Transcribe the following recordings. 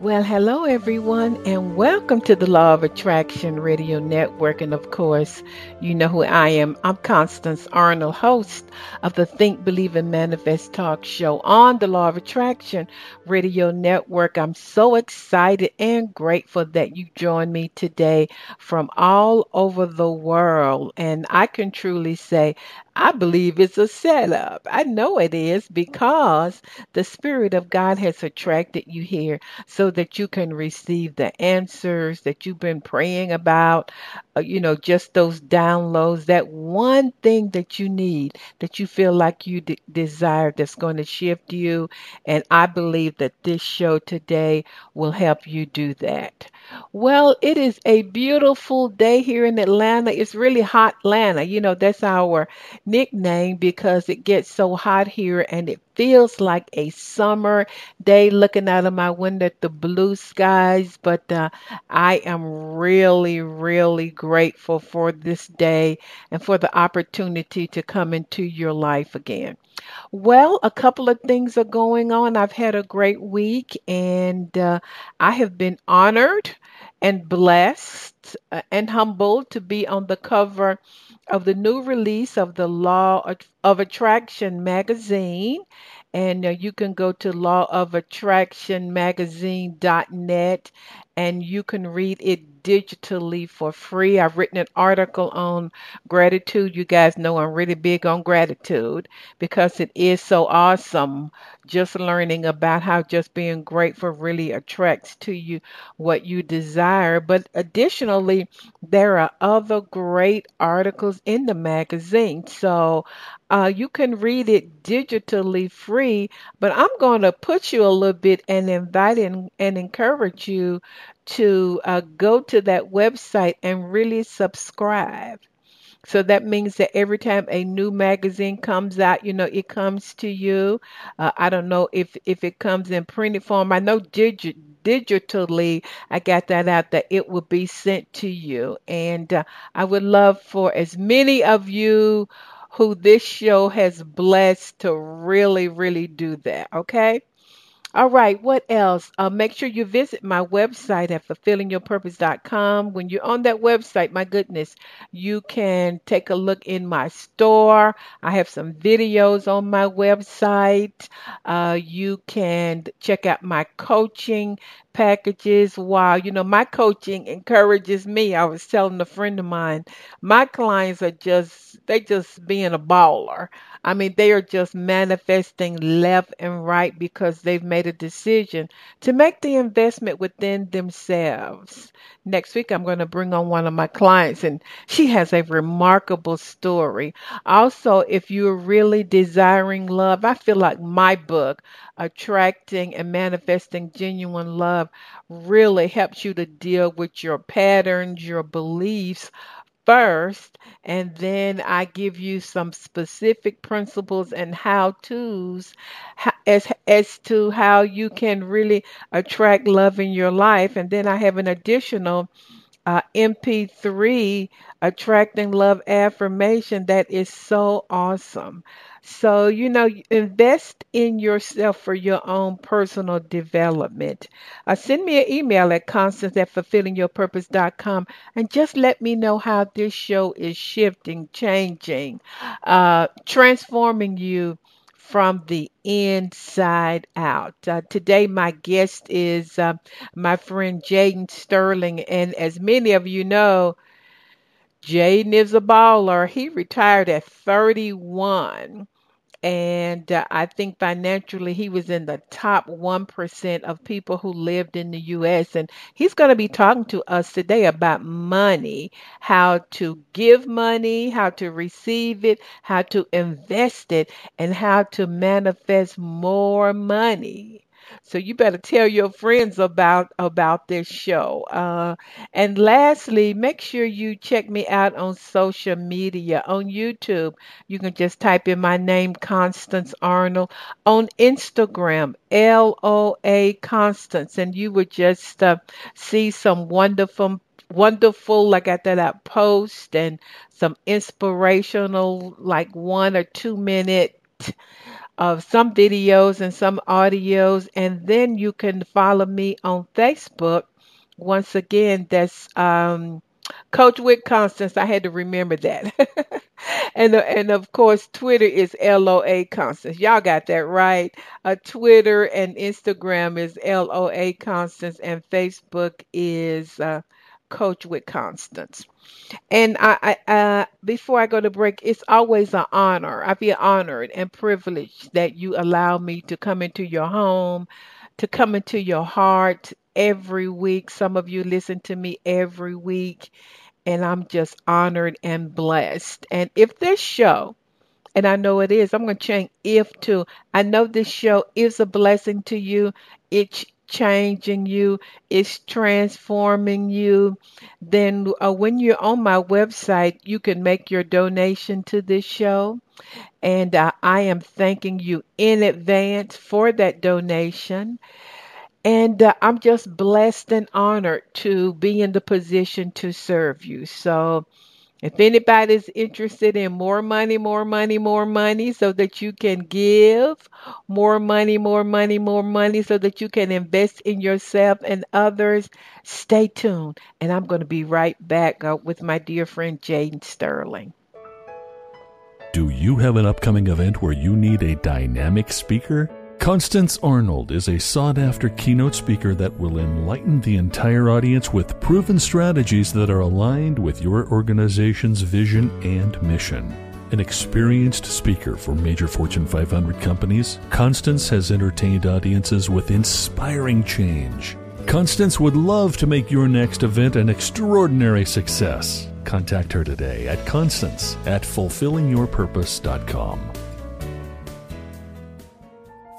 Well, hello everyone, and welcome to the Law of Attraction Radio Network. And of course, you know who I am. I'm Constance Arnold, host of the Think, Believe, and Manifest talk show on the Law of Attraction Radio Network. I'm so excited and grateful that you joined me today from all over the world. And I can truly say I believe it's a setup. I know it is because the Spirit of God has attracted you here so that you can receive the answers that you've been praying about, Uh, you know, just those downloads, that one thing that you need, that you feel like you de- desire that's going to shift you. And I believe that this show today will help you do that. Well, it is a beautiful day here in Atlanta. It's really hot Atlanta. You know, that's our nickname because it gets so hot here and it feels like a summer day looking out of my window at the blue skies. But uh, I am really, really grateful for this day and for the opportunity to come into your life again. Well, a couple of things are going on. I've had a great week and uh, I have been honored and blessed uh, and humbled to be on the cover of the new release of the Law of Attraction magazine. And uh, you can go to lawofattractionmagazine.net and you can read it digitally for free. I've written an article on gratitude. You guys know I'm really big on gratitude because it is so awesome just learning about how just being grateful really attracts to you what you desire. But additionally, there are other great articles in the magazine. So uh, you can read it digitally free, but I'm going to put you a little bit and invite and, and encourage you to uh, go to that website and really subscribe. So that means that every time a new magazine comes out, you know, it comes to you. Uh, I don't know if if it comes in printed form. I know digi- digitally, I got that out that it will be sent to you. And uh, I would love for as many of you who this show has blessed to really, really do that. Okay. All right, what else? Uh, make sure you visit my website at fulfillingyourpurpose.com. When you're on that website, my goodness, you can take a look in my store. I have some videos on my website. Uh, you can check out my coaching packages. Wow, you know, my coaching encourages me. I was telling a friend of mine, my clients are just, they just being a baller. I mean, they are just manifesting left and right because they've made a decision to make the investment within themselves. Next week, I'm going to bring on one of my clients, and she has a remarkable story. Also, if you're really desiring love, I feel like my book, Attracting and Manifesting Genuine Love, really helps you to deal with your patterns, your beliefs first, and then I give you some specific principles and how to's as as to how you can really attract love in your life. And then I have an additional uh, MP3 attracting love affirmation that is so awesome. So, you know, invest in yourself for your own personal development. Uh, send me an email at constance at fulfillingyourpurpose.com and just let me know how this show is shifting, changing, uh, transforming you from the inside out. Uh, today, my guest is uh, my friend Jaden Sterling. And as many of you know, Jaden is a baller. He retired at 31 and uh, I think financially he was in the top 1% of people who lived in the US and he's going to be talking to us today about money, how to give money, how to receive it, how to invest it and how to manifest more money. So you better tell your friends about about this show. Uh, and lastly, make sure you check me out on social media on YouTube. You can just type in my name, Constance Arnold, on Instagram, L O A Constance, and you would just uh, see some wonderful wonderful like said that post and some inspirational like one or two minute of some videos and some audios and then you can follow me on Facebook. Once again that's um Coach with Constance. I had to remember that. And and of course Twitter is LOA Constance. Y'all got that right. Uh, Twitter and Instagram is LOA Constance and Facebook is uh, Coach with Constance and I, I uh, before I go to break, it's always an honor. I feel honored and privileged that you allow me to come into your home, to come into your heart every week. Some of you listen to me every week, and I'm just honored and blessed. And if this show, and I know it is, I'm going to change if to, I know this show is a blessing to you. It changing you, it's transforming you, then uh, when you're on my website, you can make your donation to this show. And uh, I am thanking you in advance for that donation. And uh, I'm just blessed and honored to be in the position to serve you. So, if anybody's interested in more money, more money, more money, so that you can give more money, more money, more money, so that you can invest in yourself and others, stay tuned. And I'm going to be right back uh, with my dear friend Jaden Sterling. Do you have an upcoming event where you need a dynamic speaker? Constance Arnold is a sought after keynote speaker that will enlighten the entire audience with proven strategies that are aligned with your organization's vision and mission. An experienced speaker for major Fortune 500 companies, Constance has entertained audiences with inspiring change. Constance would love to make your next event an extraordinary success. Contact her today at constance at fulfillingyourpurpose.com.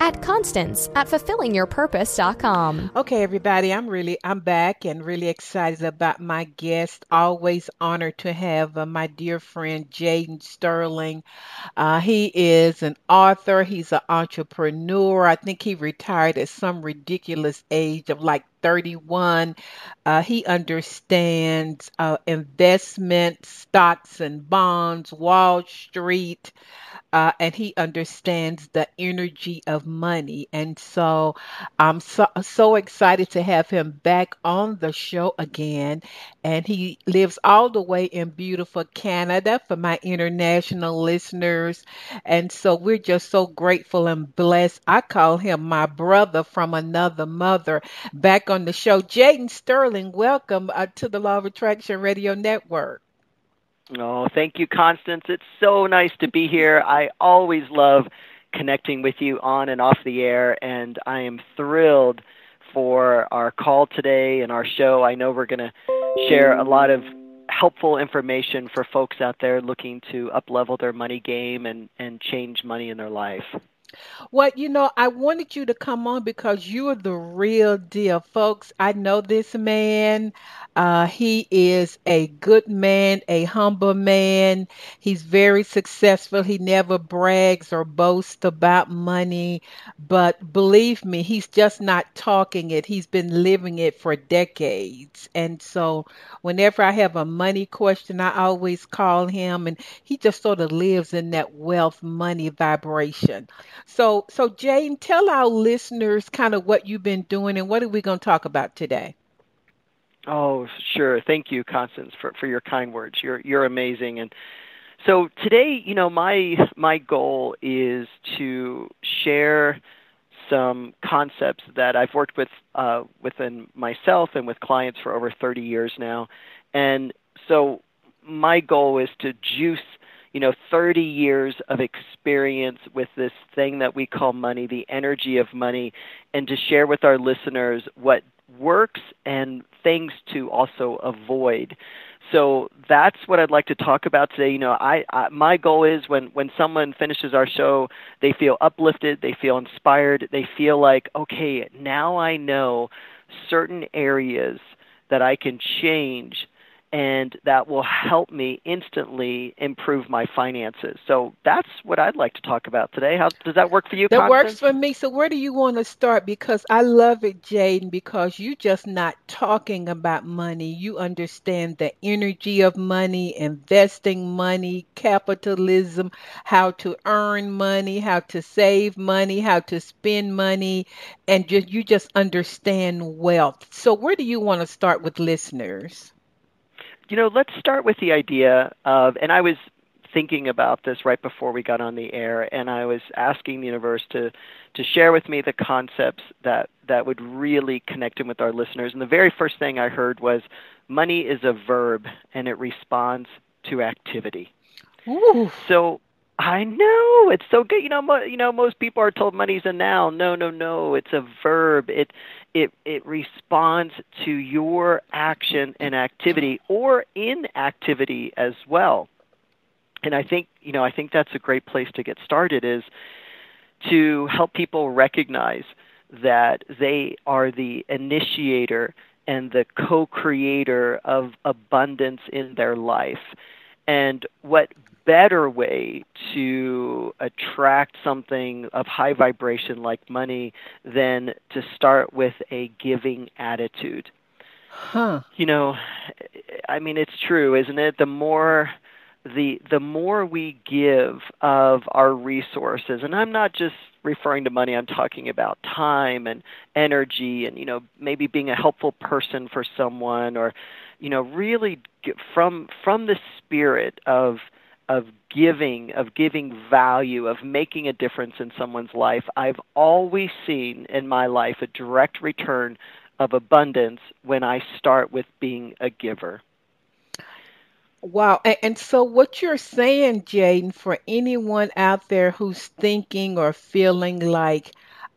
at Constance at fulfillingyourpurpose.com. Okay, everybody, I'm really I'm back and really excited about my guest. Always honored to have uh, my dear friend Jaden Sterling. Uh, he is an author. He's an entrepreneur. I think he retired at some ridiculous age of like 31. Uh, he understands uh, investment, stocks and bonds, Wall Street uh, and he understands the energy of money. And so I'm so, so excited to have him back on the show again. And he lives all the way in beautiful Canada for my international listeners. And so we're just so grateful and blessed. I call him my brother from another mother back on the show. Jaden Sterling, welcome uh, to the Law of Attraction Radio Network. Oh, thank you, Constance. It's so nice to be here. I always love connecting with you on and off the air, and I am thrilled for our call today and our show. I know we're going to share a lot of helpful information for folks out there looking to uplevel their money game and, and change money in their life. Well, you know, I wanted you to come on because you are the real deal, folks. I know this man. Uh, he is a good man, a humble man. He's very successful. He never brags or boasts about money. But believe me, he's just not talking it. He's been living it for decades. And so whenever I have a money question, I always call him and he just sort of lives in that wealth money vibration. So, so Jaden, tell our listeners kind of what you've been doing and what are we going to talk about today? Oh, sure. Thank you, Constance, for, for your kind words. You're you're amazing. And so today, you know, my my goal is to share some concepts that I've worked with uh, within myself and with clients for over 30 years now. And so my goal is to juice you know 30 years of experience with this thing that we call money the energy of money and to share with our listeners what works and things to also avoid so that's what I'd like to talk about today. You know, I, I my goal is when when someone finishes our show, they feel uplifted, they feel inspired, they feel like, okay, now I know certain areas that I can change and that will help me instantly improve my finances. So that's what I'd like to talk about today. How does that work for you? That Constance? works for me. So where do you want to start? Because I love it, Jaden, because you just not talking about money. You understand the energy of money, investing money, capitalism, how to earn money, how to save money, how to spend money, and just you just understand wealth. So where do you want to start with listeners? You know, let's start with the idea of, and I was thinking about this right before we got on the air, and I was asking the universe to to share with me the concepts that that would really connect in with our listeners. And the very first thing I heard was, money is a verb, and it responds to activity. Ooh. So I know it's so good. You know, mo- you know, most people are told money's a noun. No, no, no. It's a verb. It it it responds to your action and activity or inactivity as well. And I think you know, I think that's a great place to get started. Is to help people recognize that they are the initiator and the co-creator of abundance in their life. And what better way to attract something of high vibration like money than to start with a giving attitude. Huh. You know, I mean it's true, isn't it? The more the the more we give of our resources and I'm not just referring to money, I'm talking about time and energy and you know, maybe being a helpful person for someone or you know, really from from the spirit of of giving, of giving value, of making a difference in someone's life, I've always seen in my life a direct return of abundance when I start with being a giver. Wow. And, so, what you're saying, Jaden, for anyone out there who's thinking or feeling like,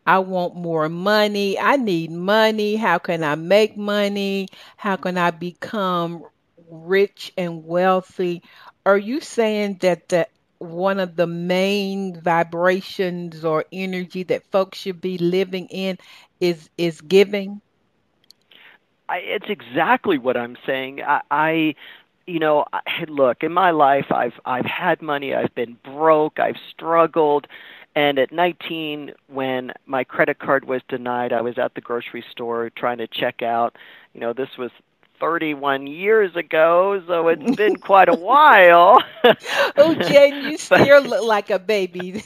I want more money, I need money, how can I make money? How can I become rich and wealthy? Are you saying that the one of the main vibrations or energy that folks should be living in is is giving? I, it's exactly what I'm saying. I, I you know, I, look, in my life I've I've had money, I've been broke, I've struggled, and at 19 when my credit card was denied, I was at the grocery store trying to check out. You know, this was 31 years ago, so it's been quite a while. oh, Jen, you still look like a baby.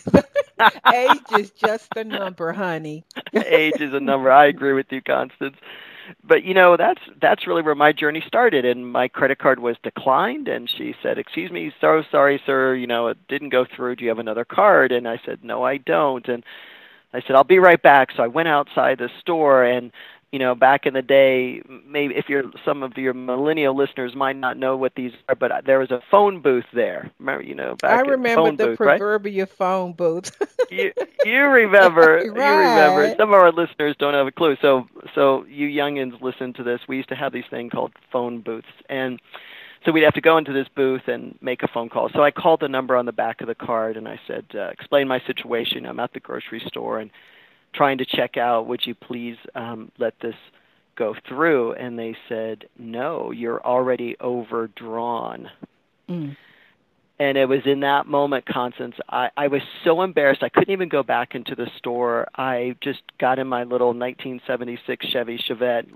Age is just a number, honey. Age is a number. I agree with you, Constance. But you know, that's that's really where my journey started and my credit card was declined and she said, "Excuse me, so sorry, sir, you know, it didn't go through. Do you have another card?" And I said, "No, I don't." And I said, "I'll be right back." So I went outside the store and you know, back in the day, maybe if you're some of your millennial listeners might not know what these are, but there was a phone booth there. Remember, you know, back I remember the booth, proverbial right? phone booth. you you remember? right. You remember? Some of our listeners don't have a clue. So so you youngins listen to this. We used to have these things called phone booths, and so we'd have to go into this booth and make a phone call. So I called the number on the back of the card and I said, uh, explain my situation. I'm at the grocery store and trying to check out. Would you please um, let this go through? And they said, no, you're already overdrawn. Mm. And it was in that moment, Constance, I, I was so embarrassed. I couldn't even go back into the store. I just got in my little 1976 Chevy Chevette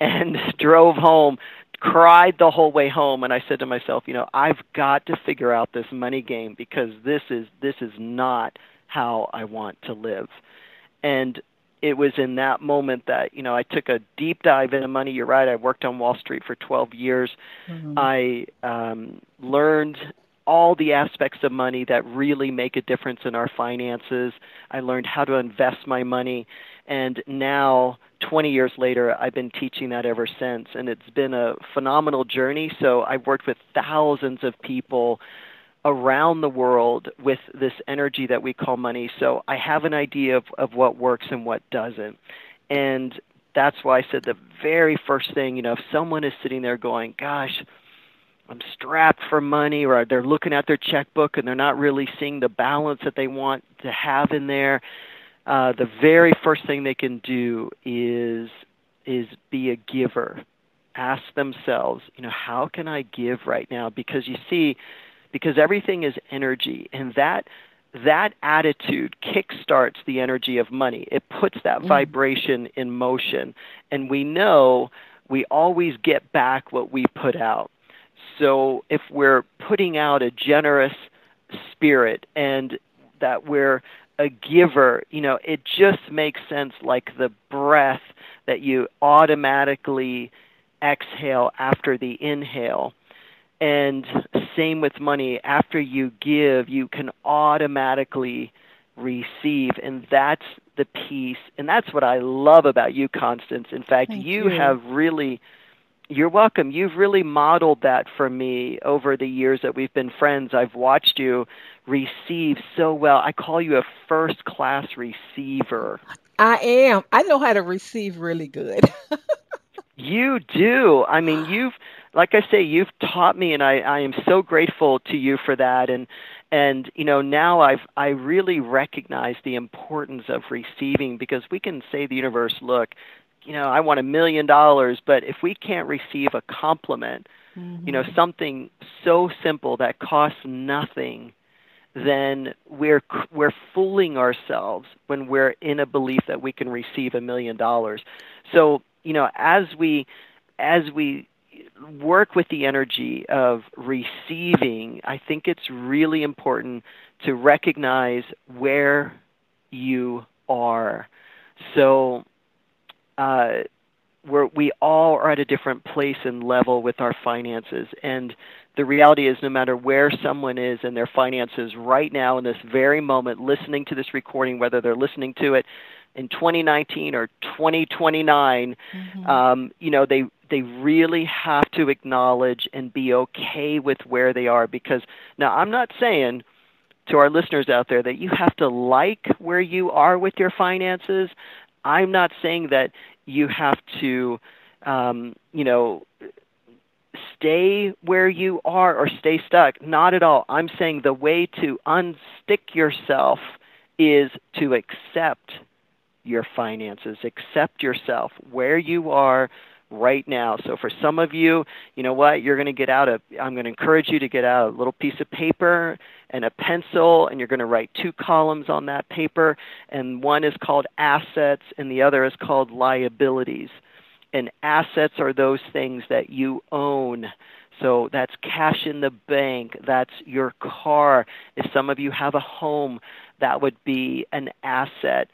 and drove home, cried the whole way home. And I said to myself, you know, I've got to figure out this money game because this is this is not how I want to live. And it was in that moment that you know I took a deep dive into money. You're right. I worked on Wall Street for 12 years. Mhm. I um, learned all the aspects of money that really make a difference in our finances. I learned how to invest my money. And now, 20 years later, I've been teaching that ever since. And it's been a phenomenal journey. So I've worked with thousands of people around the world with this energy that we call money. So I have an idea of, of what works and what doesn't. And that's why I said the very first thing, you know, if someone is sitting there going, gosh, I'm strapped for money, or they're looking at their checkbook and they're not really seeing the balance that they want to have in there, uh, the very first thing they can do is is be a giver. Ask themselves, you know, how can I give right now? Because you see, because everything is energy, and that that attitude kickstarts the energy of money. It puts that mm. vibration in motion, and we know we always get back what we put out. So if we're putting out a generous spirit and that we're a giver, you know, it just makes sense like the breath that you automatically exhale after the inhale. And same with money. After you give, you can automatically receive. And that's the piece. And that's what I love about you, Constance. In fact, you, you have really you're welcome. You've really modeled that for me over the years that we've been friends. I've watched you receive so well. I call you a first class receiver. I am. I know how to receive really good. you do. I mean, you've like I say, you've taught me and I, I am so grateful to you for that and and you know now I've I really recognize the importance of receiving because we can say to the universe, look, you know, I want a million dollars, but if we can't receive a compliment, mm-hmm. you know, mm-hmm. something so simple that costs nothing, then we're we're fooling ourselves when we're in a belief that we can receive a million dollars. So, you know, as we as we work with the energy of receiving, I think it's really important to recognize where you are. So, uh, where we all are at a different place and level with our finances. And the reality is, no matter where someone is in their finances right now, in this very moment, listening to this recording, whether they're listening to it in 2019 or 2029, mm-hmm. um, you know, they they really have to acknowledge and be okay with where they are. Because now, I'm not saying to our listeners out there that you have to like where you are with your finances. I'm not saying that you have to, um, you know, stay where you are or stay stuck. Not at all. I'm saying the way to unstick yourself is to accept your finances, accept yourself where you are right now. So for some of you, you know what? You're going to get out a I'm going to encourage you to get out a little piece of paper and a pencil and you're going to write two columns on that paper and one is called assets and the other is called liabilities. And assets are those things that you own. So that's cash in the bank, that's your car. If some of you have a home, that would be an asset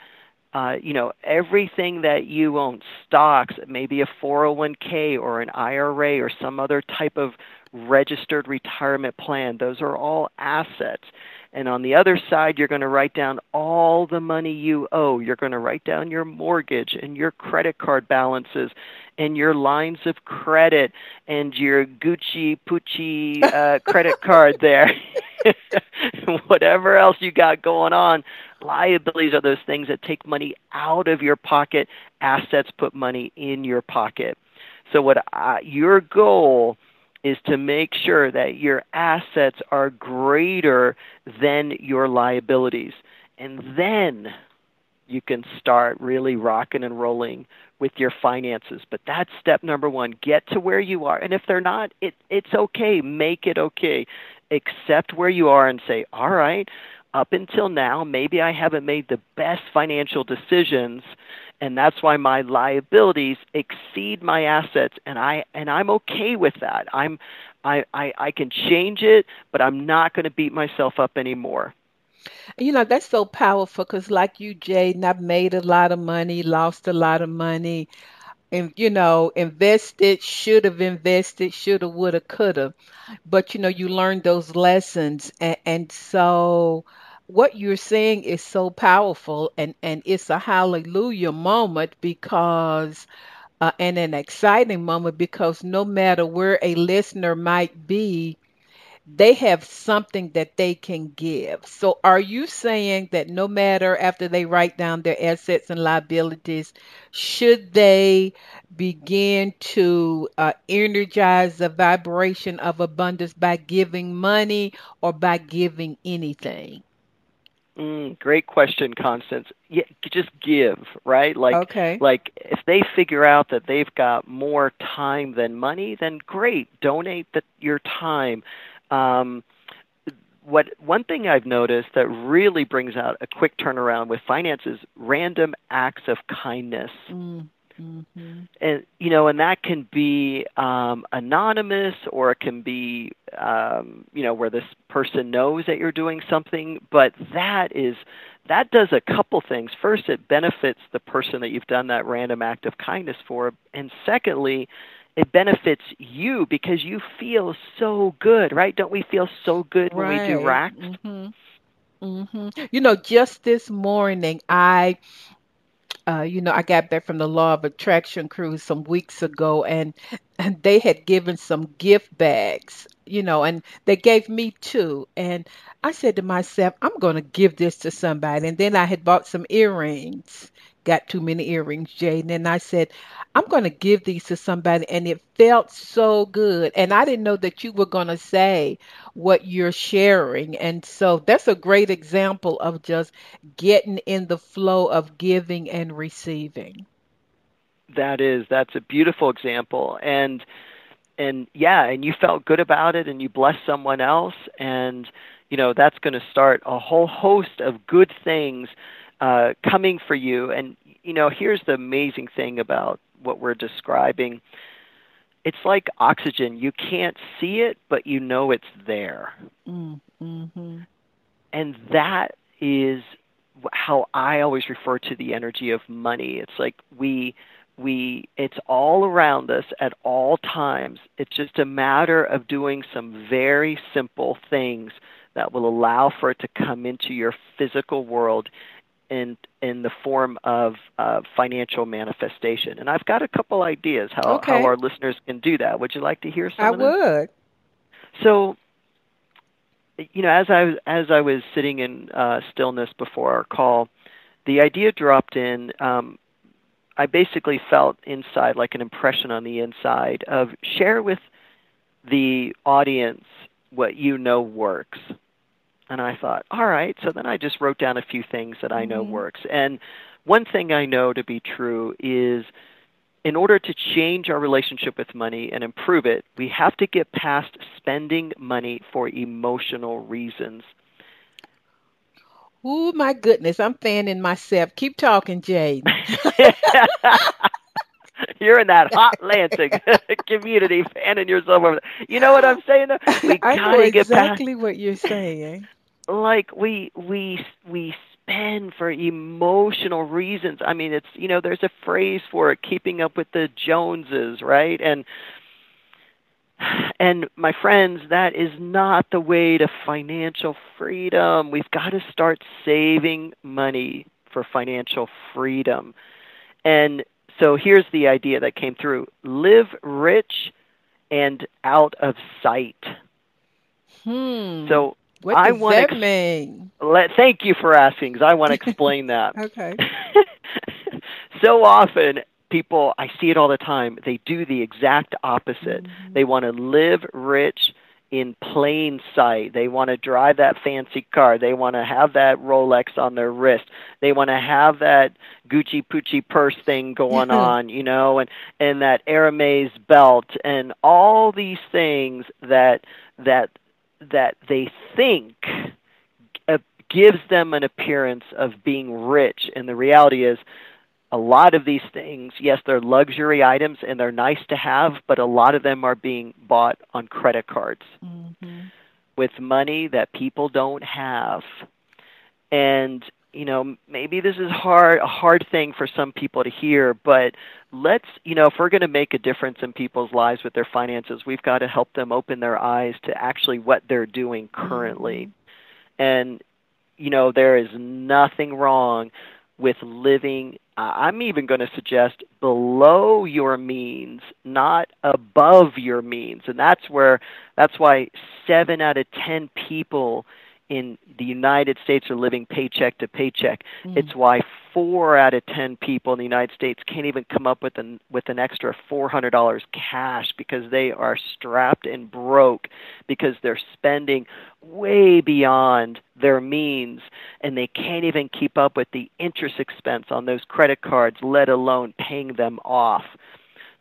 uh, you know, everything that you own, stocks, maybe a 401k or an IRA or some other type of registered retirement plan, those are all assets. And on the other side, you're going to write down all the money you owe. You're going to write down your mortgage and your credit card balances and your lines of credit and your Gucci Pucci uh, credit card there. Whatever else you got going on, liabilities are those things that take money out of your pocket. Assets put money in your pocket. So what I, your goal is to make sure that your assets are greater than your liabilities. And then you can start really rocking and rolling with your finances. But that's step number one. Get to where you are. And if they're not, it, it's okay. Make it okay. Accept where you are and say, all right, up until now, maybe I haven't made the best financial decisions and that's why my liabilities exceed my assets and i and i'm okay with that i'm i i, I can change it but i'm not going to beat myself up anymore you know that's so powerful because like you jaden i've made a lot of money lost a lot of money and you know, invested, should have invested, shoulda, woulda, coulda. But you know, you learn those lessons, and, and so what you're saying is so powerful, and and it's a hallelujah moment because. Uh, and an exciting moment because no matter where a listener might be, they have something that they can give. So, are you saying that no matter after they write down their assets and liabilities, should they begin to uh, energize the vibration of abundance by giving money or by giving anything? Mm, great question, Constance. Yeah, just give, right? Like, Okay. like if they figure out that they've got more time than money, then great, donate the, your time. Um, what one thing I've noticed that really brings out a quick turnaround with finances: random acts of kindness Mm, mhm. and you know, and that can be um, anonymous, or it can be um, you know where this person knows that you're doing something. But that is that does a couple things. First, it benefits the person that you've done that random act of kindness for, and secondly, it benefits you because you feel so good, right? Don't we feel so good when we do Right. RACs? Mhm. Mhm. You know, just this morning, I uh, you know, I got back from the Law of Attraction cruise some weeks ago, and, and they had given some gift bags, you know, and they gave me two. And I said to myself, I'm going to give this to somebody. And then I had bought some earrings, got too many earrings, Jaden. And I said, I'm going to give these to somebody. And it felt so good. And I didn't know that you were going to say what you're sharing. And so that's a great example of just getting in the flow of giving and receiving. That is, that's a beautiful example, and and yeah, and you felt good about it, and you blessed someone else, and you know that's going to start a whole host of good things uh, coming for you. And you know, here's the amazing thing about what we're describing. It's like oxygen. You can't see it, but you know it's there. Mm, hmm And that is how I always refer to the energy of money. It's like we we it's all around us at all times. It's just a matter of doing some very simple things that will allow for it to come into your physical world in in the form of uh, financial manifestation. And I've got a couple ideas how Okay. how our listeners can do that. Would you like to hear some I of them? would. So, you know, as I was as I was sitting in uh, stillness before our call, the idea dropped in. Um, I basically felt inside like an impression on the inside of share with the audience what you know works. And I thought, all right. So then I just wrote down a few things that I know Mhm. works. And one thing I know to be true is in order to change our relationship with money and improve it, we have to get past spending money for emotional reasons. Oh my goodness, I'm fanning myself. Keep talking, Jade. You're in that hot Atlanta community fanning yourself over. there. You know what I'm saying? though? We I know gotta get past exactly what you're saying. Like we we we spend for emotional reasons. I mean, it's you know, there's a phrase for it, keeping up with the Joneses, right? And and my friends, that is not the way to financial freedom. We've got to start saving money for financial freedom. And so here's the idea that came through. Live rich and out of sight. Hmm. So what I does want that ex- mean? let, thank you for asking because I want to explain that. Okay. so often, people, I see it all the time, they do the exact opposite. Mm-hmm. They want to live rich in plain sight. They want to drive that fancy car. They want to have that Rolex on their wrist. They want to have that Gucci Poochie purse thing going on, you know, and and that Hermes belt and all these things that that that they think uh, gives them an appearance of being rich. And the reality is a lot of these things yes they're luxury items and they're nice to have but a lot of them are being bought on credit cards hmm with money that people don't have. And you know, maybe this is hard a hard thing for some people to hear, but let's, you know, if we're going to make a difference in people's lives with their finances, we've got to help them open their eyes to actually what they're doing currently. And you know, there is nothing wrong with living I'm even going to suggest below your means, not above your means. And that's where that's why 7 out of 10 people in the United States are living paycheck to paycheck. Mm. It's why four out of ten people in the United States can't even come up with an with an extra four hundred dollars cash because they are strapped and broke because they're spending way beyond their means and they can't even keep up with the interest expense on those credit cards, let alone paying them off.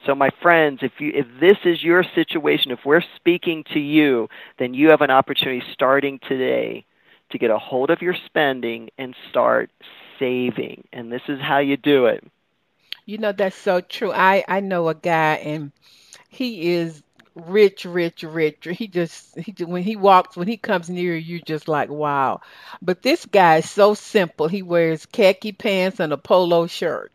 So my friends, if you if this is your situation, if we're speaking to you, then you have an opportunity starting today to get a hold of your spending and start saving. And this is how you do it. You know that's so true. I I know a guy and he is rich, rich, rich. He just he when he walks when he comes near you, just like wow. But this guy is so simple. He wears khaki pants and a polo shirt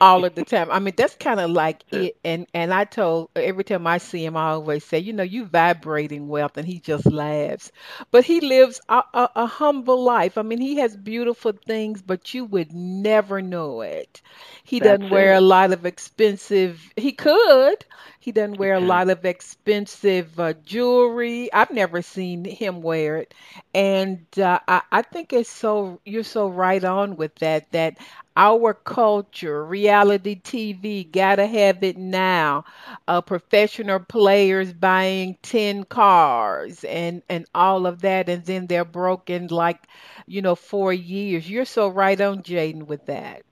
all of the time. I mean, that's kind of like it. And and I told every time I see him, I always say, you know, you vibrating wealth, and he just laughs. But he lives a, a, a humble life. I mean, he has beautiful things, but you would never know it. He that's doesn't wear it. a lot of expensive. He could. He doesn't wear a lot of expensive uh, jewelry. I've never seen him wear it, and uh, I, I think it's so. You're so right on with that. That our culture, reality TV, gotta have it now. Uh, professional players buying 10 cars and, and all of that, and then they're broken like, you know, four years. You're so right on, Jaden, with that.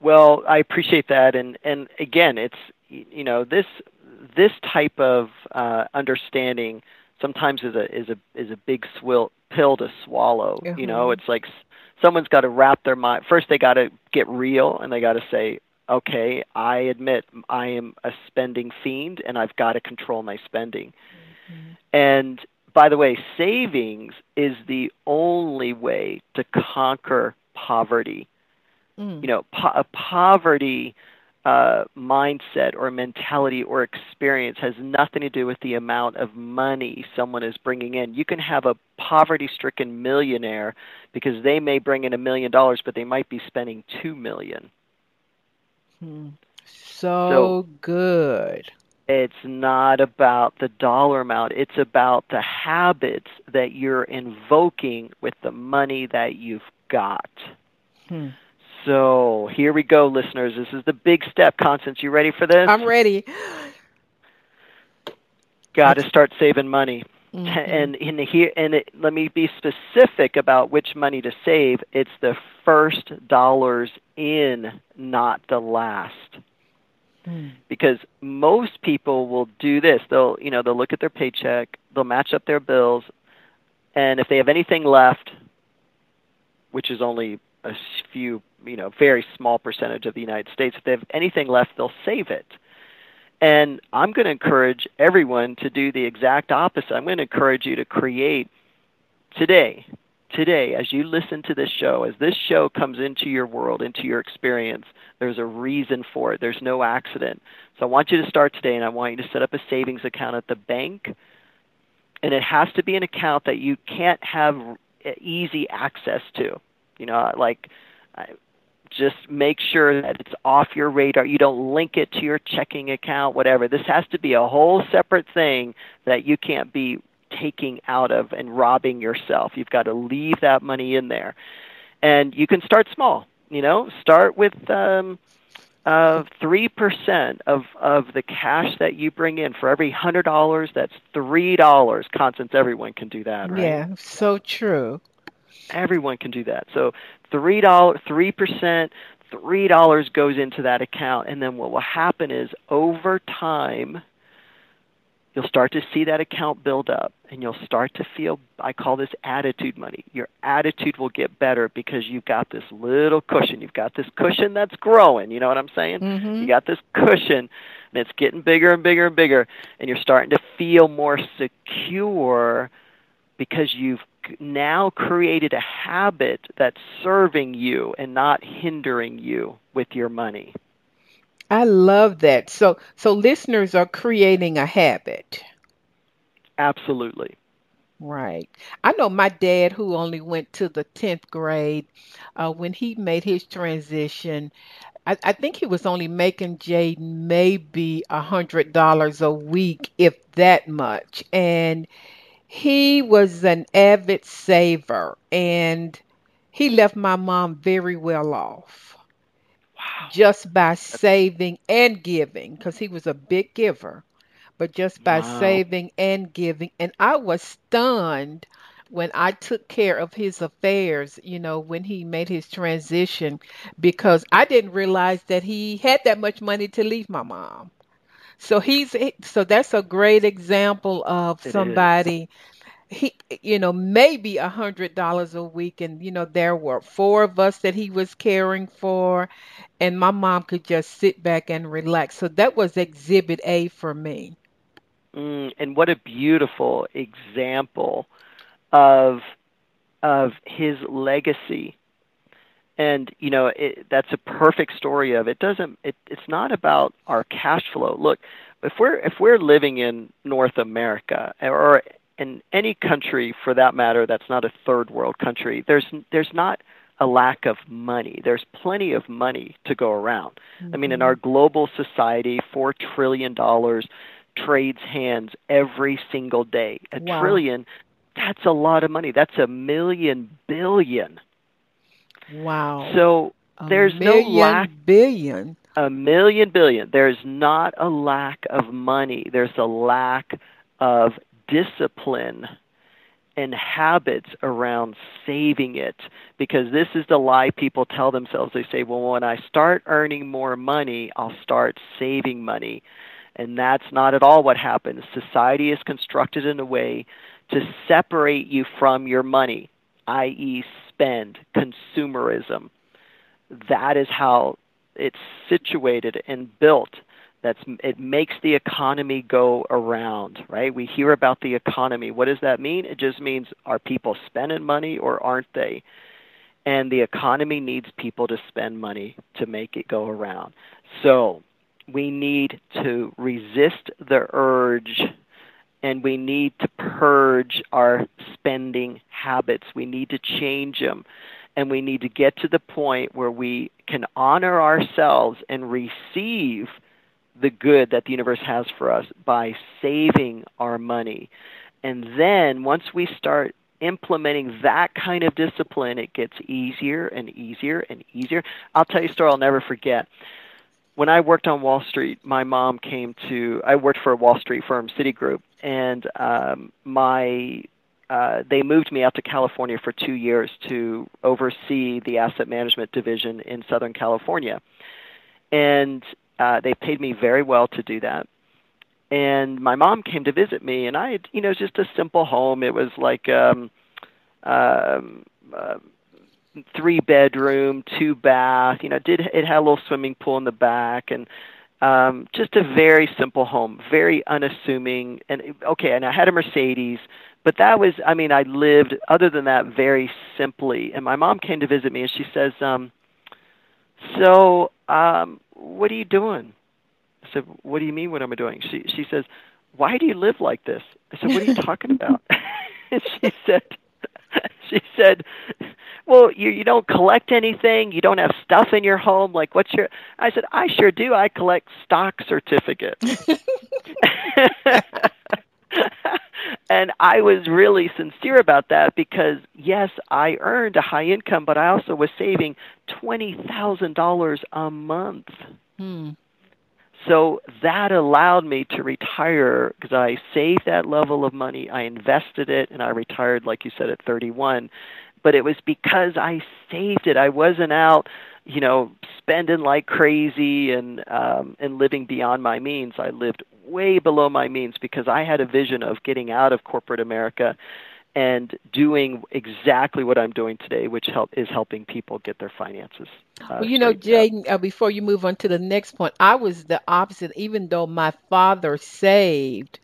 Well, I appreciate that, and and again, it's you know this this type of uh, understanding sometimes is a is a is a big swill, pill to swallow. You know, mm-hmm. it's like someone's got to wrap their mind. First, they got to get real, and they got to say, "Okay, I admit I am a spending fiend, and I've got to control my spending." Mm-hmm. And by the way, savings is the only way to conquer poverty. Mm. You know, po- poverty uh, mindset or mentality or experience has nothing to do with the amount of money someone is bringing in. You can have a poverty stricken millionaire because they may bring in a million dollars, but they might be spending two million. Hmm. So, so good. It's not about the dollar amount. It's about the habits that you're invoking with the money that you've got. Hmm. So here we go, listeners. This is the big step. Constance, you ready for this? I'm ready. Got to start saving money. Mm-hmm. And in here, and it, let me be specific about which money to save. It's the first dollars in, not the last. Mm. Because most people will do this. They'll, you know, they'll look at their paycheck, they'll match up their bills, and if they have anything left, which is only a few, you know, very small percentage of the United States. If they have anything left, they'll save it. And I'm going to encourage everyone to do the exact opposite. I'm going to encourage you to create today, today, as you listen to this show, as this show comes into your world, into your experience, there's a reason for it. There's no accident. So I want you to start today, and I want you to set up a savings account at the bank. And it has to be an account that you can't have easy access to. You know, like just make sure that it's off your radar. You don't link it to your checking account, whatever. This has to be a whole separate thing that you can't be taking out of and robbing yourself. You've got to leave that money in there. And you can start small, you know, start with um uh, three percent of of the cash that you bring in for every hundred dollars. That's three dollars. Constance, everyone can do that, right? Yeah, so true. Everyone can do that. So three dollar three percent three dollars goes into that account and then what will happen is over time you'll start to see that account build up and you'll start to feel I call this attitude money. Your attitude will get better because you've got this little cushion. You've got this cushion that's growing, you know what I'm saying? Mm-hmm. You got this cushion and it's getting bigger and bigger and bigger and you're starting to feel more secure because you've now created a habit that's serving you and not hindering you with your money. I love that. So so listeners are creating a habit. Absolutely. Right. I know my dad, who only went to the 10th grade, uh, when he made his transition, I, I think he was only making Jade maybe a hundred dollars a week, if that much. And he was an avid saver, and he left my mom very well off Wow. just by saving and giving, because he was a big giver but just by Wow. saving and giving. And I was stunned when I took care of his affairs, you know, when he made his transition, because I didn't realize that he had that much money to leave my mom. So he's so that's a great example of It is. somebody he you know maybe a hundred dollars a week and you know there were four of us that he was caring for and my mom could just sit back and relax so that was exhibit a for me Mm, and what a beautiful example of of his legacy. And you know it, that's a perfect story of it. Doesn't it? It's not about our cash flow. Look, if we're if we're living in North America or in any country for that matter that's not a third world country, there's there's not a lack of money. There's plenty of money to go around. I mean, in mm-hmm. our global society, four trillion dollars trades hands every single day. A Wow. trillion, that's a lot of money. That's a million billion. Wow So a there's no lack billion a million billion. There's not a lack of money. There's a lack of discipline and habits around saving it because this is the lie people tell themselves. They say, well, when I start earning more money, I'll start saving money. And that's not at all what happens. Society is constructed in a way to separate you from your money, i.e., spend, consumerism. That is how it's situated and built that's it makes the economy go around right we hear about the economy what does that mean it just means are people spending money or aren't they and the economy needs people to spend money to make it go around so we need to resist the urge and we need to purge our spending habits we need to change them and we need to get to the point where we can honor ourselves and receive the good that the universe has for us by saving our money. And then once we start implementing that kind of discipline, it gets easier and easier and easier. I'll tell you a story I'll never forget. When I worked on Wall Street, my mom came to, I worked for a Wall Street firm, Citigroup, and um, my uh, they moved me out to California for two years to oversee the asset management division in Southern California. And uh, they paid me very well to do that. And my mom came to visit me, and I had, you know, just a simple home. It was like um, um, uh, three bedroom, two bath. You know, did it had a little swimming pool in the back, and um, just a very simple home, very unassuming. And okay, and I had a Mercedes, but that was, I mean, I lived other than that very simply. And my mom came to visit me, and she says, um, "So, um, what are you doing?" I said, "What do you mean? What am I doing?" She she says, "Why do you live like this?" I said, "What are you talking about?" and she said, "She said." Well, you you don't collect anything. You don't have stuff in your home. Like, what's your? I said, I sure do. I collect stock certificates. and I was really sincere about that because yes, I earned a high income, but I also was saving twenty thousand dollars a month. Hmm. So that allowed me to retire because I saved that level of money, I invested it, and I retired, like you said, at 31. But it was because I saved it. I wasn't out, you know, spending like crazy and um, and living beyond my means. I lived way below my means because I had a vision of getting out of corporate America and doing exactly what I'm doing today, which help is helping people get their finances. Uh, Well, you know. Jaden, uh, before you move on to the next point, I was the opposite. Even though my father saved,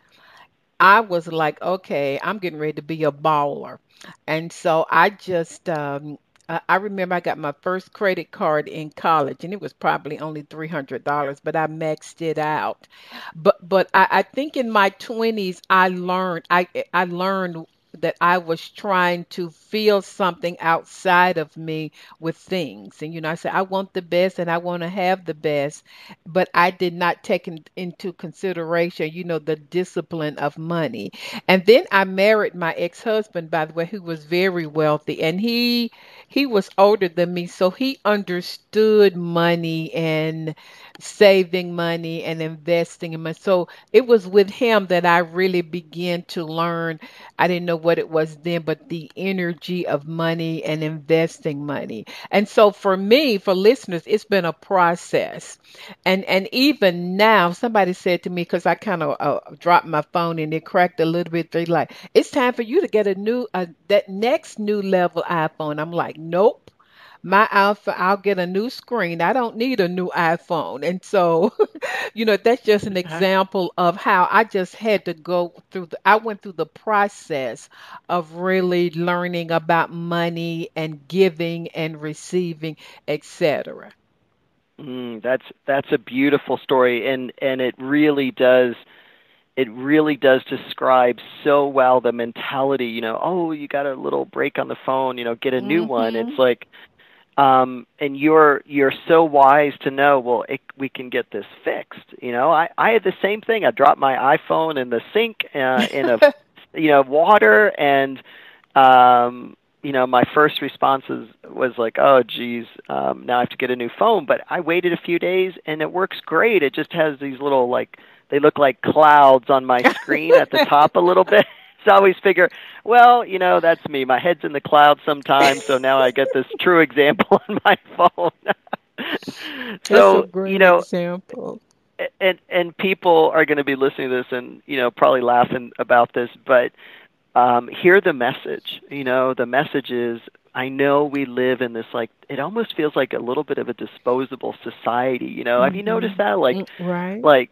I was like, okay, I'm getting ready to be a baller. And so I just um I remember I got my first credit card in college, and it was probably only three hundred dollars, but I maxed it out. But but I, I think in my twenties I learned I I learned that I was trying to feel something outside of me with things. And, you know, I said, I want the best and I want to have the best. But I did not take in, into consideration, you know, the discipline of money. And then I married my ex husband, by the way, who was very wealthy. And he, he was older than me. So he understood money and saving money and investing in money. So it was with him that I really began to learn. I didn't know what it was then, but the energy of money and investing money. And so for me, for listeners, it's been a process. And and even now, somebody said to me because I kind of uh, dropped my phone and it cracked a little bit. They like, it's time for you to get a new uh, that next new level iPhone. I'm like, nope my iPhone, I'll get a new screen. I don't need a new iPhone. And so, you know, that's just an example of how I just had to go through the, I went through the process of really learning about money and giving and receiving, etc. Mm, that's that's a beautiful story, and and it really does it really does describe so well the mentality you know oh you got a little break on the phone you know get a new mm-hmm. one it's like um, and you're you're so wise to know well it, we can get this fixed you know? I i had the same thing. I dropped my iphone in the sink uh, in a you know water and um you know my first response was, was like oh geez um now i have to get a new phone. But i waited a few days and it works great. It just has these little like they look like clouds on my screen at the top a little bit always figure, well, you know, that's me. My head's in the clouds sometimes, so now I get this true example on my phone. so you know, example. And and people are going to be listening to this and you know probably laughing about this, but um, hear the message. You know, the message is I know we live in this like it almost feels like a little bit of a disposable society. You know, mm-hmm. have you noticed that? Like, mm, right? Like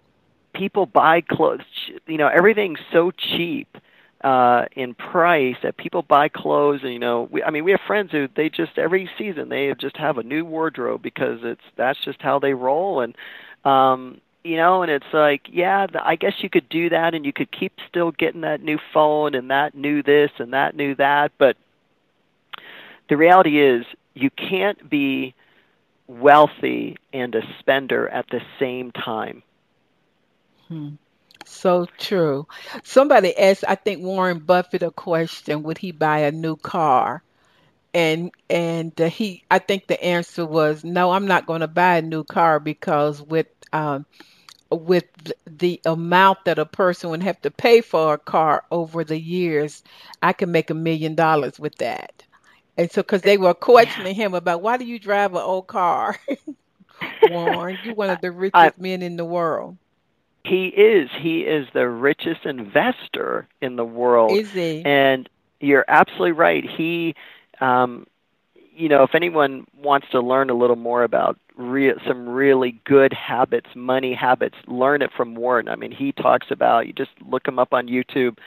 people buy clothes. You know, everything's so cheap uh, in price that people buy clothes and you know we, I mean we have friends who they just every season they just have a new wardrobe because it's that's just how they roll and um you know and it's like yeah I guess you could do that and you could keep still getting that new phone and that new this and that new that but the reality is you can't be wealthy and a spender at the same time. Hmm. So true. Somebody asked, I think Warren Buffett, a question: Would he buy a new car? And and uh, he, I think the answer was no. I'm not going to buy a new car because with um, with the amount that a person would have to pay for a car over the years, I can make a million dollars with that. And so, because they were questioning him about why do you drive an old car, Warren? You're one of the richest I, men in the world. He is. He is the richest investor in the world. Is he? And you're absolutely right. He, um, you know, if anyone wants to learn a little more about re- some really good habits, money habits, learn it from Warren. I mean, he talks about. You just look him up on YouTube.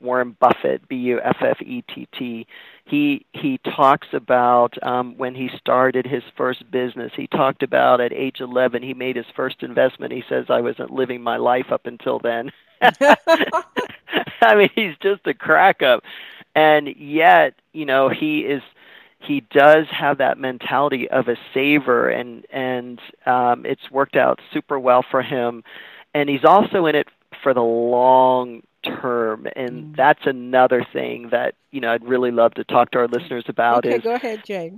Warren Buffett, B U F F E T T he he talks about um, when he started his first business. He talked about at age 11 he made his first investment. He says I wasn't living my life up until then. I mean, he's just a crack up, and yet you know he is he does have that mentality of a saver, and and um, it's worked out super well for him. And he's also in it for the long term and mm. that's another thing that you know I'd really love to talk to our listeners about okay, is go ahead Jay.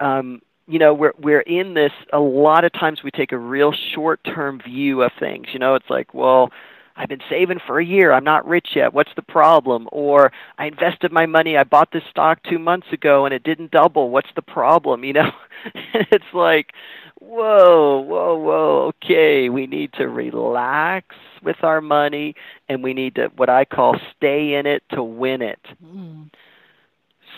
um, you know we're we're in this a lot of times we take a real short term view of things. You know it's like well I've been saving for a year. I'm not rich yet. What's the problem? Or I invested my money. I bought this stock 2 months ago and it didn't double. What's the problem? You know? It's like whoa, whoa, whoa, okay, we need to relax with our money and we need to, what I call, stay in it to win it. Mm.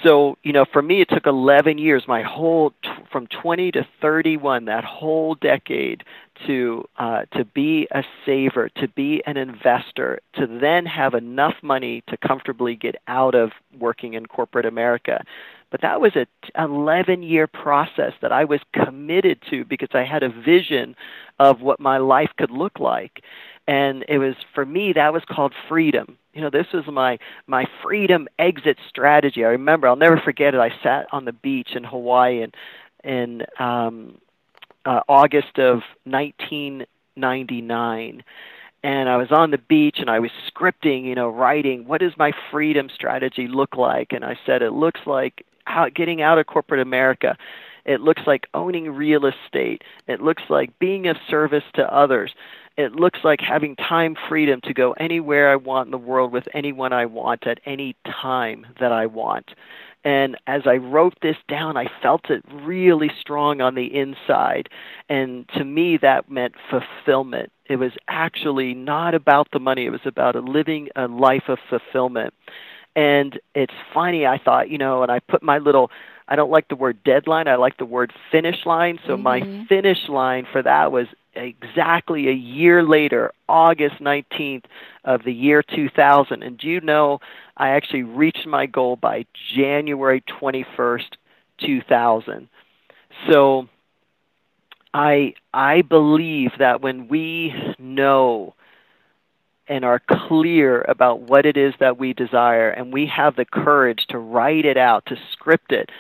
So, you know, for me, it took 11 years, my whole, from 20 to 31, that whole decade, to uh, to be a saver, to be an investor, to then have enough money to comfortably get out of working in corporate America. But that was a 11 year process that I was committed to because I had a vision of what my life could look like. And it was for me that was called freedom. You know, this was my my freedom exit strategy. I remember I'll never forget it. I sat on the beach in Hawaii in in um uh, August of 1999 and I was on the beach and I was scripting, you know, writing what does my freedom strategy look like? And I said it looks like how, getting out of corporate America. It looks like owning real estate. It looks like being of service to others. It looks like having time freedom to go anywhere I want in the world with anyone I want at any time that I want. And as I wrote this down, I felt it really strong on the inside. And to me, that meant fulfillment. It was actually not about the money, it was about a living a life of fulfillment. And it's funny, I thought, you know, and I put my little I don't like the word deadline, I like the word finish line. So mm-hmm. my finish line for that was exactly a year later, August 19th of the year 2000. And do you know, I actually reached my goal by January 21st, 2000. So I I believe that when we know and are clear about what it is that we desire and we have the courage to write it out, to script it,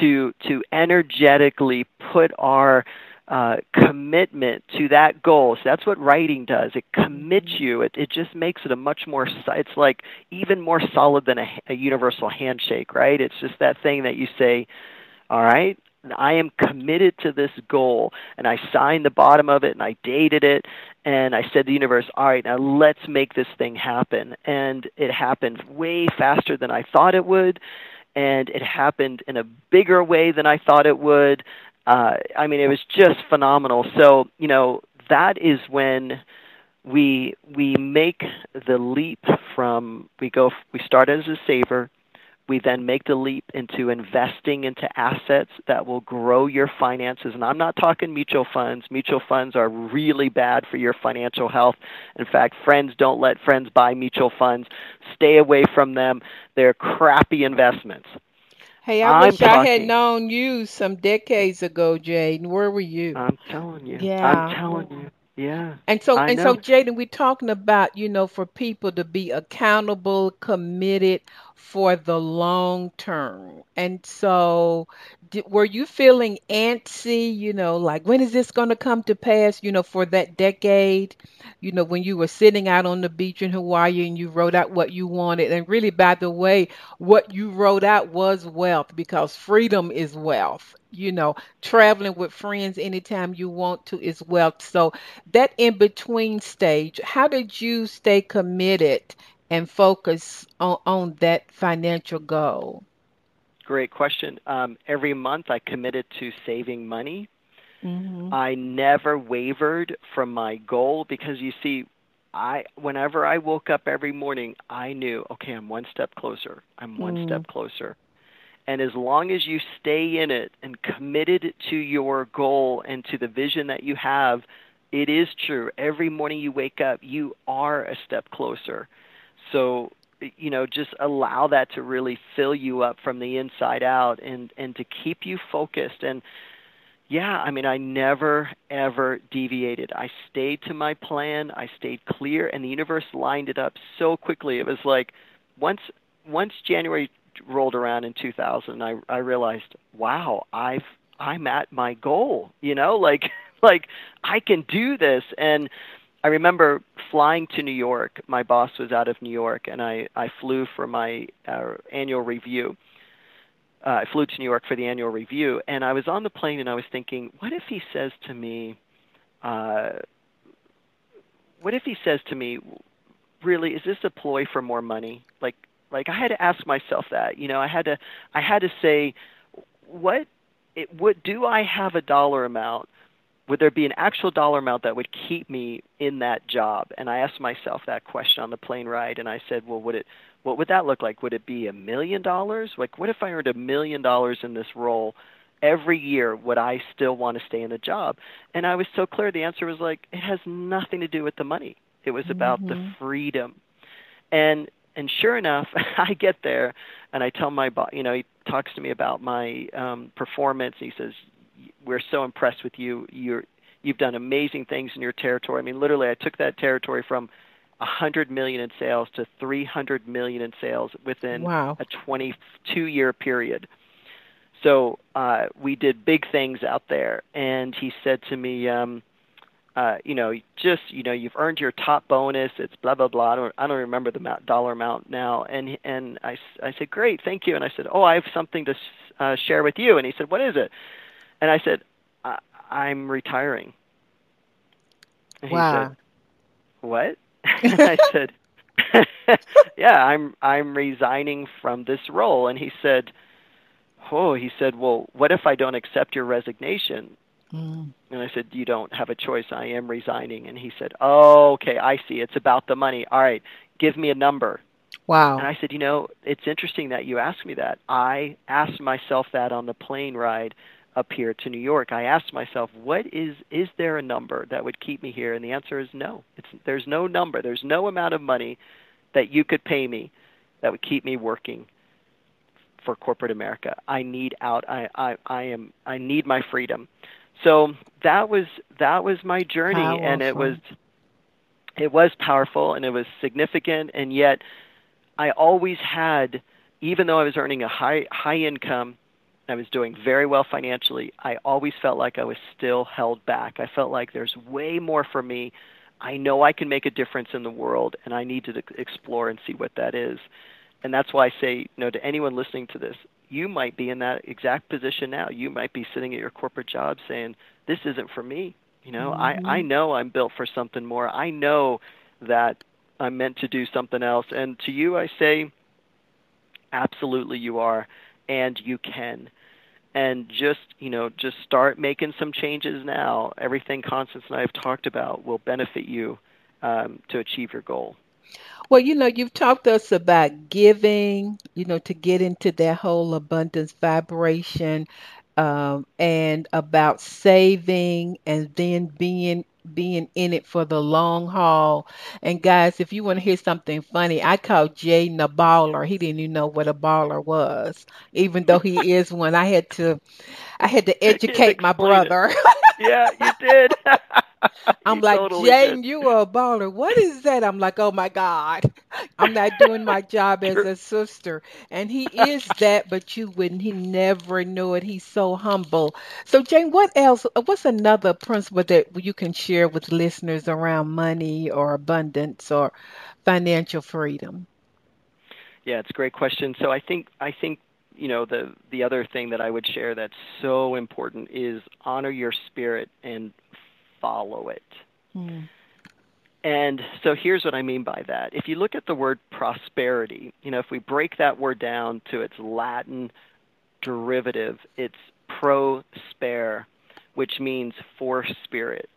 to to energetically put our uh, commitment to that goal. So that's what writing does. It commits you. It it just makes it a much more. It's like even more solid than a, a universal handshake, right? It's just that thing that you say, "All right, I am committed to this goal. And I signed the bottom of it and I dated it. And I said to the universe, all right, now let's make this thing happen. And it happened way faster than I thought it would. And it happened in a bigger way than I thought it would. Uh, I mean, it was just phenomenal. So, you know, that is when we we make the leap from we go we start as a saver we then make the leap into investing into assets that will grow your finances. And I'm not talking mutual funds. Mutual funds are really bad for your financial health. In fact, friends don't let friends buy mutual funds. Stay away from them. They're crappy investments. Hey, I I'm wish talking, I had known you some decades ago, Jaden. Where were you? I'm telling you. Yeah. I'm telling you. Yeah. And so I and know. so Jaden, we're talking about, you know, for people to be accountable, committed for the long term. And so did, were you feeling antsy, you know, like when is this going to come to pass, you know, for that decade? You know, when you were sitting out on the beach in Hawaii and you wrote out what you wanted. And really, by the way, what you wrote out was wealth because freedom is wealth. You know, traveling with friends anytime you want to is wealth. So, that in between stage, how did you stay committed and focus on, on that financial goal? Great question. Um, every month I committed to saving money. Mm-hmm. I never wavered from my goal because you see, I whenever I woke up every morning, I knew, okay, I'm one step closer. I'm one mm. step closer. And as long as you stay in it and committed to your goal and to the vision that you have, it is true. Every morning you wake up, you are a step closer. So you know just allow that to really fill you up from the inside out and and to keep you focused. And yeah i mean i never ever deviated. I stayed to my plan. I stayed clear and the universe lined it up so quickly. It was like once once january rolled around in 2000 i i realized wow i've i'm at my goal you know? Like like i can do this. And I remember flying to New York. My boss was out of New York, and I, I flew for my uh, annual review. Uh, I flew to New York for the annual review, and I was on the plane, and I was thinking, what if he says to me, uh, what if he says to me, really, is this a ploy for more money? Like, like I had to ask myself that. You know, I had to, I had to say, what, it, what do I have a dollar amount would there be an actual dollar amount that would keep me in that job? And I asked myself that question on the plane ride, and I said, well, would it, what would that look like? Would it be a million dollars? Like, what if I earned a million dollars in this role? every year would I still want to stay in the job? And I was so clear. The answer was like, it has nothing to do with the money. It was about mm-hmm. the freedom. And and sure enough, I get there and I tell my boss, you know, he talks to me about my um, performance. He says, "We're so impressed with you. You're you've done amazing things in your territory. I mean, literally, I took that territory from 100 million in sales to 300 million in sales within wow. a 22 year period. So uh, we did big things out there, and he said to me, um, uh, you know, just you know, you've earned your top bonus. It's blah blah blah. I don't, I don't remember the amount, dollar amount now. And and I, I said, great, thank you. And I said, oh, I have something to uh, share with you. And he said, what is it? And I said, I, I'm retiring. And wow. He said, what? and I said, yeah, I'm I'm resigning from this role. And he said, oh, he said, well, what if I don't accept your resignation? Mm. And I said, You don't have a choice. I am resigning. And he said, Oh, okay, I see. It's about the money. All right, give me a number. Wow. And I said, You know, it's interesting that you asked me that. I asked myself that on the plane ride up here to New York. I asked myself, what is is there a number that would keep me here? And the answer is no. It's there's no number. There's no amount of money that you could pay me that would keep me working for corporate America. I need out. I I I am I need my freedom so that was that was my journey powerful. and it was it was powerful and it was significant and yet I always had even though I was earning a high high income I was doing very well financially I always felt like I was still held back I felt like there's way more for me I know I can make a difference in the world and I need to explore and see what that is and that's why I say you know to anyone listening to this you might be in that exact position now. You might be sitting at your corporate job saying, "This isn't for me." You know, mm-hmm. I I know I'm built for something more. I know that I'm meant to do something else. And to you, I say, absolutely, you are, and you can. And just you know, just start making some changes now. Everything Constance and I have talked about will benefit you um, to achieve your goal. Well, you know, you've talked to us about giving, you know, to get into that whole abundance vibration, um, and about saving and then being being in it for the long haul. And guys, if you want to hear something funny, I called Jay a baller. He didn't even know what a baller was, even though he is one. I had to, I had to educate my brother. yeah, you did. I'm like, totally Jay, you are a baller. What is that? I'm like, oh my God. I'm not doing my job as a sister. And he is that, but you wouldn't. He never knew it. He's so humble. So, Jay, what else? What's another principle that you can share with listeners around money or abundance or financial freedom? Yeah, it's a great question. So I think I think you know the the other thing that I would share that's so important is honor your spirit and follow it. Mm. And so here's what I mean by that. If you look at the word prosperity, you know, if we break that word down to its Latin derivative, it's prospere, which means for spirit.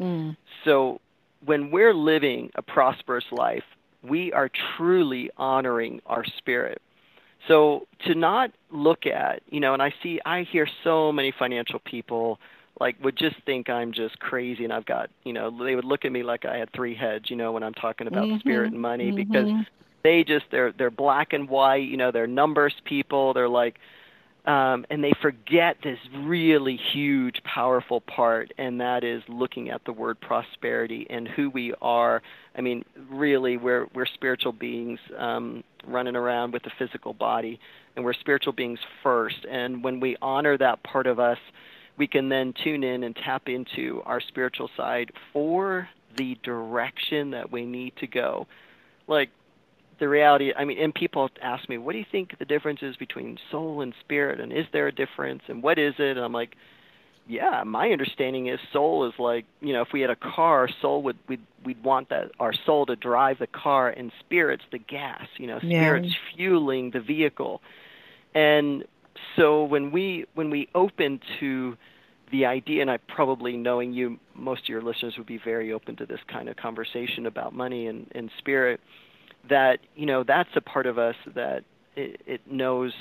Mm. So when we're living a prosperous life, we are truly honoring our spirit. So to not look at, you know, and I see, I hear so many financial people like would just think I'm just crazy and I've got, you know, they would look at me like I had three heads, you know, when I'm talking about mm-hmm. spirit and money mm-hmm. because they just they're they're black and white, you know, they're numbers people, they're like um, and they forget this really huge, powerful part, and that is looking at the word prosperity and who we are. I mean, really, we're we're spiritual beings um, running around with a physical body, and we're spiritual beings first. And when we honor that part of us, we can then tune in and tap into our spiritual side for the direction that we need to go. Like the reality, I mean, and people ask me, what do you think the difference is between soul and spirit, and is there a difference, and what is it? And I'm like, yeah, my understanding is soul is like, you know, if we had a car, soul would we'd we'd want that our soul to drive the car, and spirit's the gas, you know, spirit's yeah. fueling the vehicle, and so when we when we open to the idea, and I probably knowing you, most of your listeners would be very open to this kind of conversation about money and, and spirit. That you know that's a part of us that it, it knows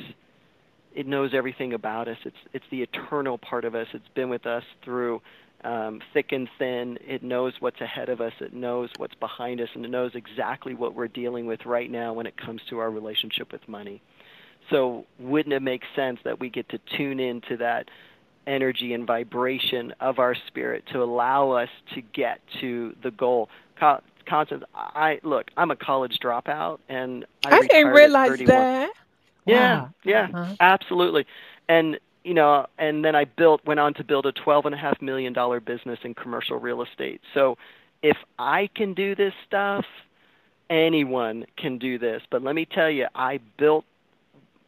it knows everything about us. It's it's the eternal part of us. It's been with us through um, thick and thin. It knows what's ahead of us. It knows what's behind us, and it knows exactly what we're dealing with right now when it comes to our relationship with money. So, wouldn't it make sense that we get to tune into that energy and vibration of our spirit to allow us to get to the goal? Constance, I look. I'm a college dropout, and I, I didn't realize that. Yeah, wow. yeah, uh-huh. absolutely. And you know, and then I built went on to build a twelve and a half million dollar business in commercial real estate. So if I can do this stuff, anyone can do this. But let me tell you, I built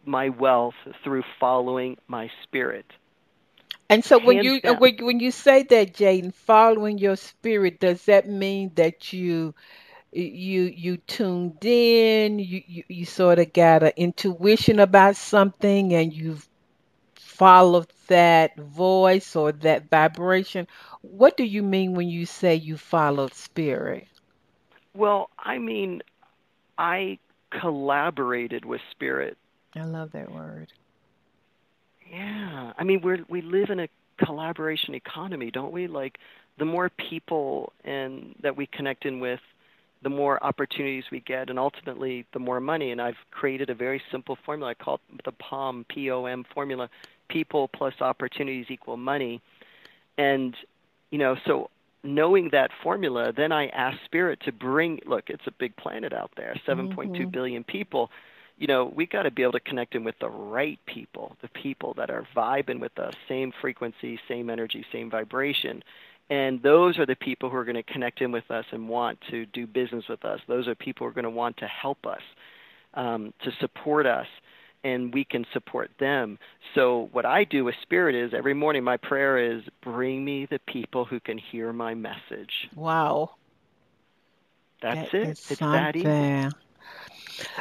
my wealth through following my spirit. And so when you when, when you say that, Jaden, following your spirit, does that mean that you you you tuned in, you you, you sort of got an intuition about something and you've followed that voice or that vibration? What do you mean when you say you followed spirit? Well, I mean I collaborated with spirit. I love that word. Yeah, I mean we we live in a collaboration economy, don't we? Like the more people and that we connect in with, the more opportunities we get, and ultimately the more money. And I've created a very simple formula. I call it the POM P O M formula: people plus opportunities equal money. And you know, so knowing that formula, then I ask Spirit to bring. Look, it's a big planet out there, 7.2 mm-hmm. billion people you know, we got to be able to connect in with the right people, the people that are vibing with us, same frequency, same energy, same vibration. And those are the people who are going to connect in with us and want to do business with us. Those are people who are going to want to help us, um, to support us, and we can support them. So, what I do with Spirit is every morning my prayer is bring me the people who can hear my message. Wow. That's that it. It's that easy.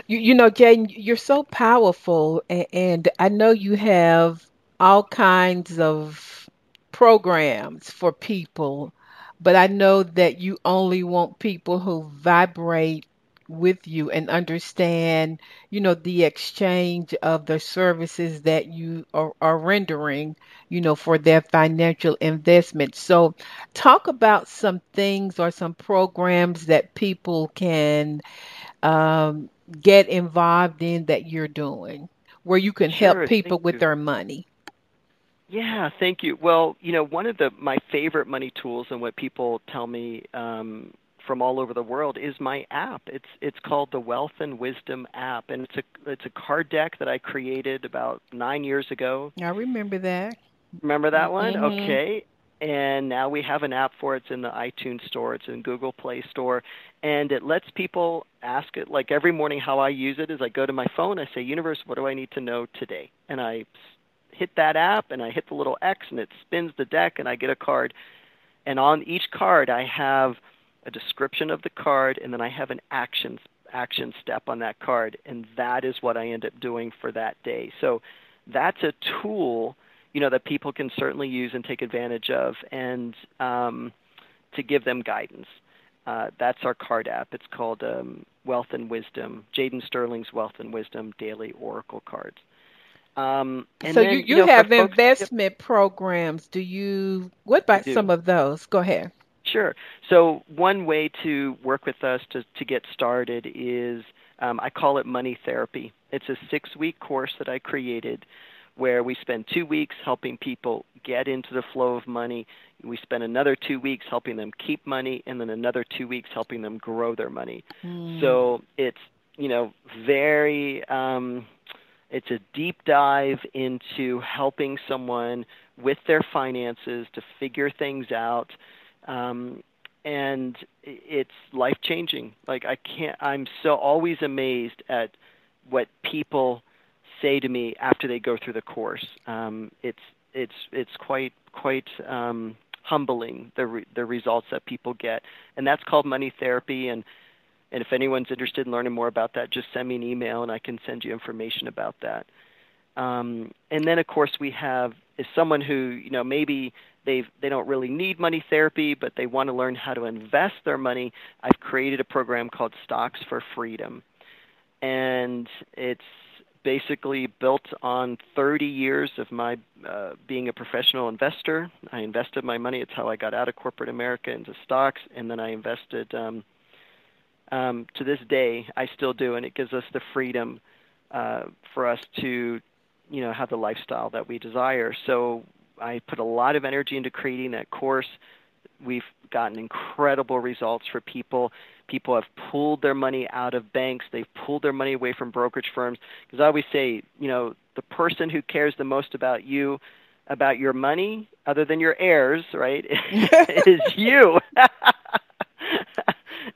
You, you know, Jay, you're so powerful, and, and I know you have all kinds of programs for people, but I know that you only want people who vibrate with you and understand, you know, the exchange of the services that you are, are rendering, you know, for their financial investment. So, talk about some things or some programs that people can um, get involved in that you're doing where you can sure, help people with you. their money? Yeah, thank you. Well, you know, one of the my favorite money tools and what people tell me um, from all over the world is my app. It's it's called the Wealth and Wisdom app, and it's a it's a card deck that I created about nine years ago. I remember that. Remember that one? Mm-hmm. Okay. And now we have an app for it. It's in the iTunes Store. It's in Google Play Store, and it lets people ask it like every morning how i use it is i go to my phone. I say universe what do i need to know today? And i hit that app and i hit the little x and it spins the deck and i get a card. And on each card i have a description of the card and then i have an action action step on that card. And that is what i end up doing for that day. So that's a tool you know that people can certainly use and take advantage of and um, to give them guidance uh, that's our card app. It's called um, Wealth and Wisdom, Jaden Sterling's Wealth and Wisdom Daily Oracle Cards. Um, so then, you, you, you know, have investment folks, programs. Do you? What about some of those? Go ahead. Sure. So one way to work with us to to get started is um, I call it money therapy. It's a six week course that I created where we spend two weeks helping people get into the flow of money. We spend another two weeks helping them keep money, and then another two weeks helping them grow their money. Mm. So it's you know very um, it's a deep dive into helping someone with their finances to figure things out. Um, and it's life changing. Like I can't I'm so always amazed at what people say to me after they go through the course. Um, it's it's it's quite quite um, humbling the re- the results that people get, and that's called money therapy. And and if anyone's interested in learning more about that, just send me an email and I can send you information about that. Um, and then of course we have is someone who you know maybe they've they don't really need money therapy, but they want to learn how to invest their money. I've created a program called Stocks for Freedom, and it's basically built on 30 years of my uh, being a professional investor. I invested my money. It's how I got out of corporate America into stocks, and then I invested. Um, um, to this day, I still do, and it gives us the freedom uh, for us to, you know, have the lifestyle that we desire. So I put a lot of energy into creating that course. We've gotten incredible results for people. People have pulled their money out of banks. They've pulled their money away from brokerage firms. Because I always say, you know, the person who cares the most about you, about your money, other than your heirs, right, is you.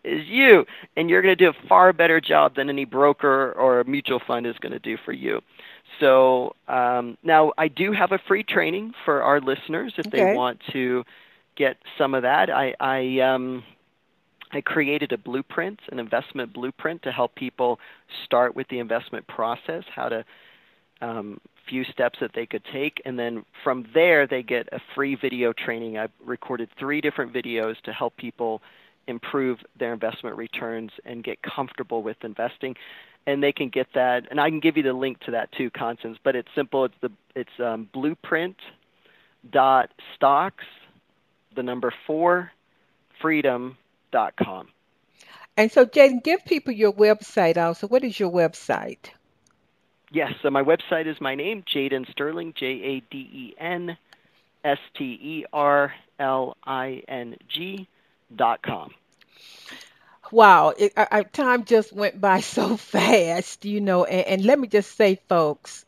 is you, and you're going to do a far better job than any broker or a mutual fund is going to do for you. So um, now I do have a free training for our listeners if okay. they want to get some of that. I I, um, I created a blueprint, an investment blueprint to help people start with the investment process, how to um, few steps that they could take, and then from there they get a free video training. I recorded three different videos to help people improve their investment returns and get comfortable with investing. And they can get that, and I can give you the link to that too, Constance. But it's simple. It's the it's um, blueprint dot stocks, the number four, freedom com. And so, Jaden, give people your website also. What is your website? Yes, so my website is my name, Jaden Sterling, J A D E N S T E R L I N G dot com. Wow, it, I, time just went by so fast, you know. And, and let me just say, folks,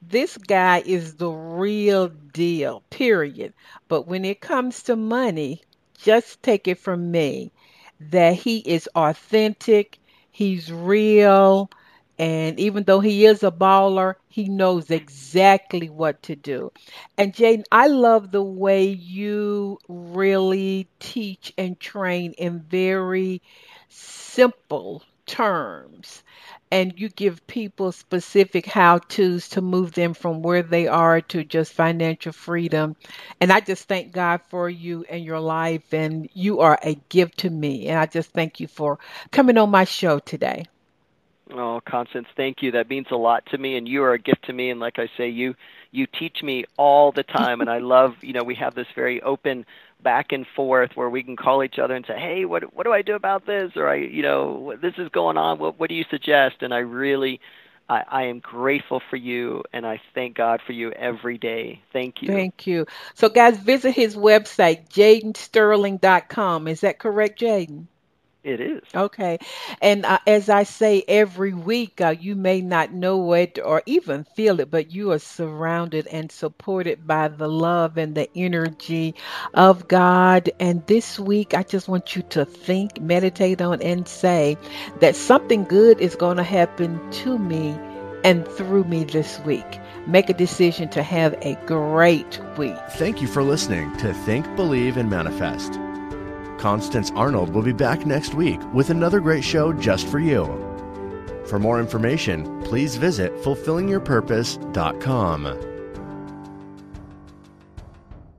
this guy is the real deal, period. But when it comes to money, just take it from me that he is authentic, he's real, and even though he is a baller, he knows exactly what to do. And Jaden, I love the way you really teach and train in very simple terms. And you give people specific how to's to move them from where they are to just financial freedom. And I just thank God for you and your life. And you are a gift to me. And I just thank you for coming on my show today. Oh, Constance, thank you. That means a lot to me, and you are a gift to me. And like I say, you you teach me all the time, and I love. You know, we have this very open back and forth where we can call each other and say, "Hey, what what do I do about this?" Or I, you know, this is going on. What what do you suggest? And I really, I, I am grateful for you, and I thank God for you every day. Thank you. Thank you. So, guys, visit his website, JadenSterling.com. Is that correct, Jaden? It is. Okay. And uh, as I say every week, uh, you may not know it or even feel it, but you are surrounded and supported by the love and the energy of God. And this week, I just want you to think, meditate on, and say that something good is going to happen to me and through me this week. Make a decision to have a great week. Thank you for listening to Think, Believe, and Manifest. Constance Arnold will be back next week with another great show just for you. For more information, please visit fulfillingyourpurpose.com.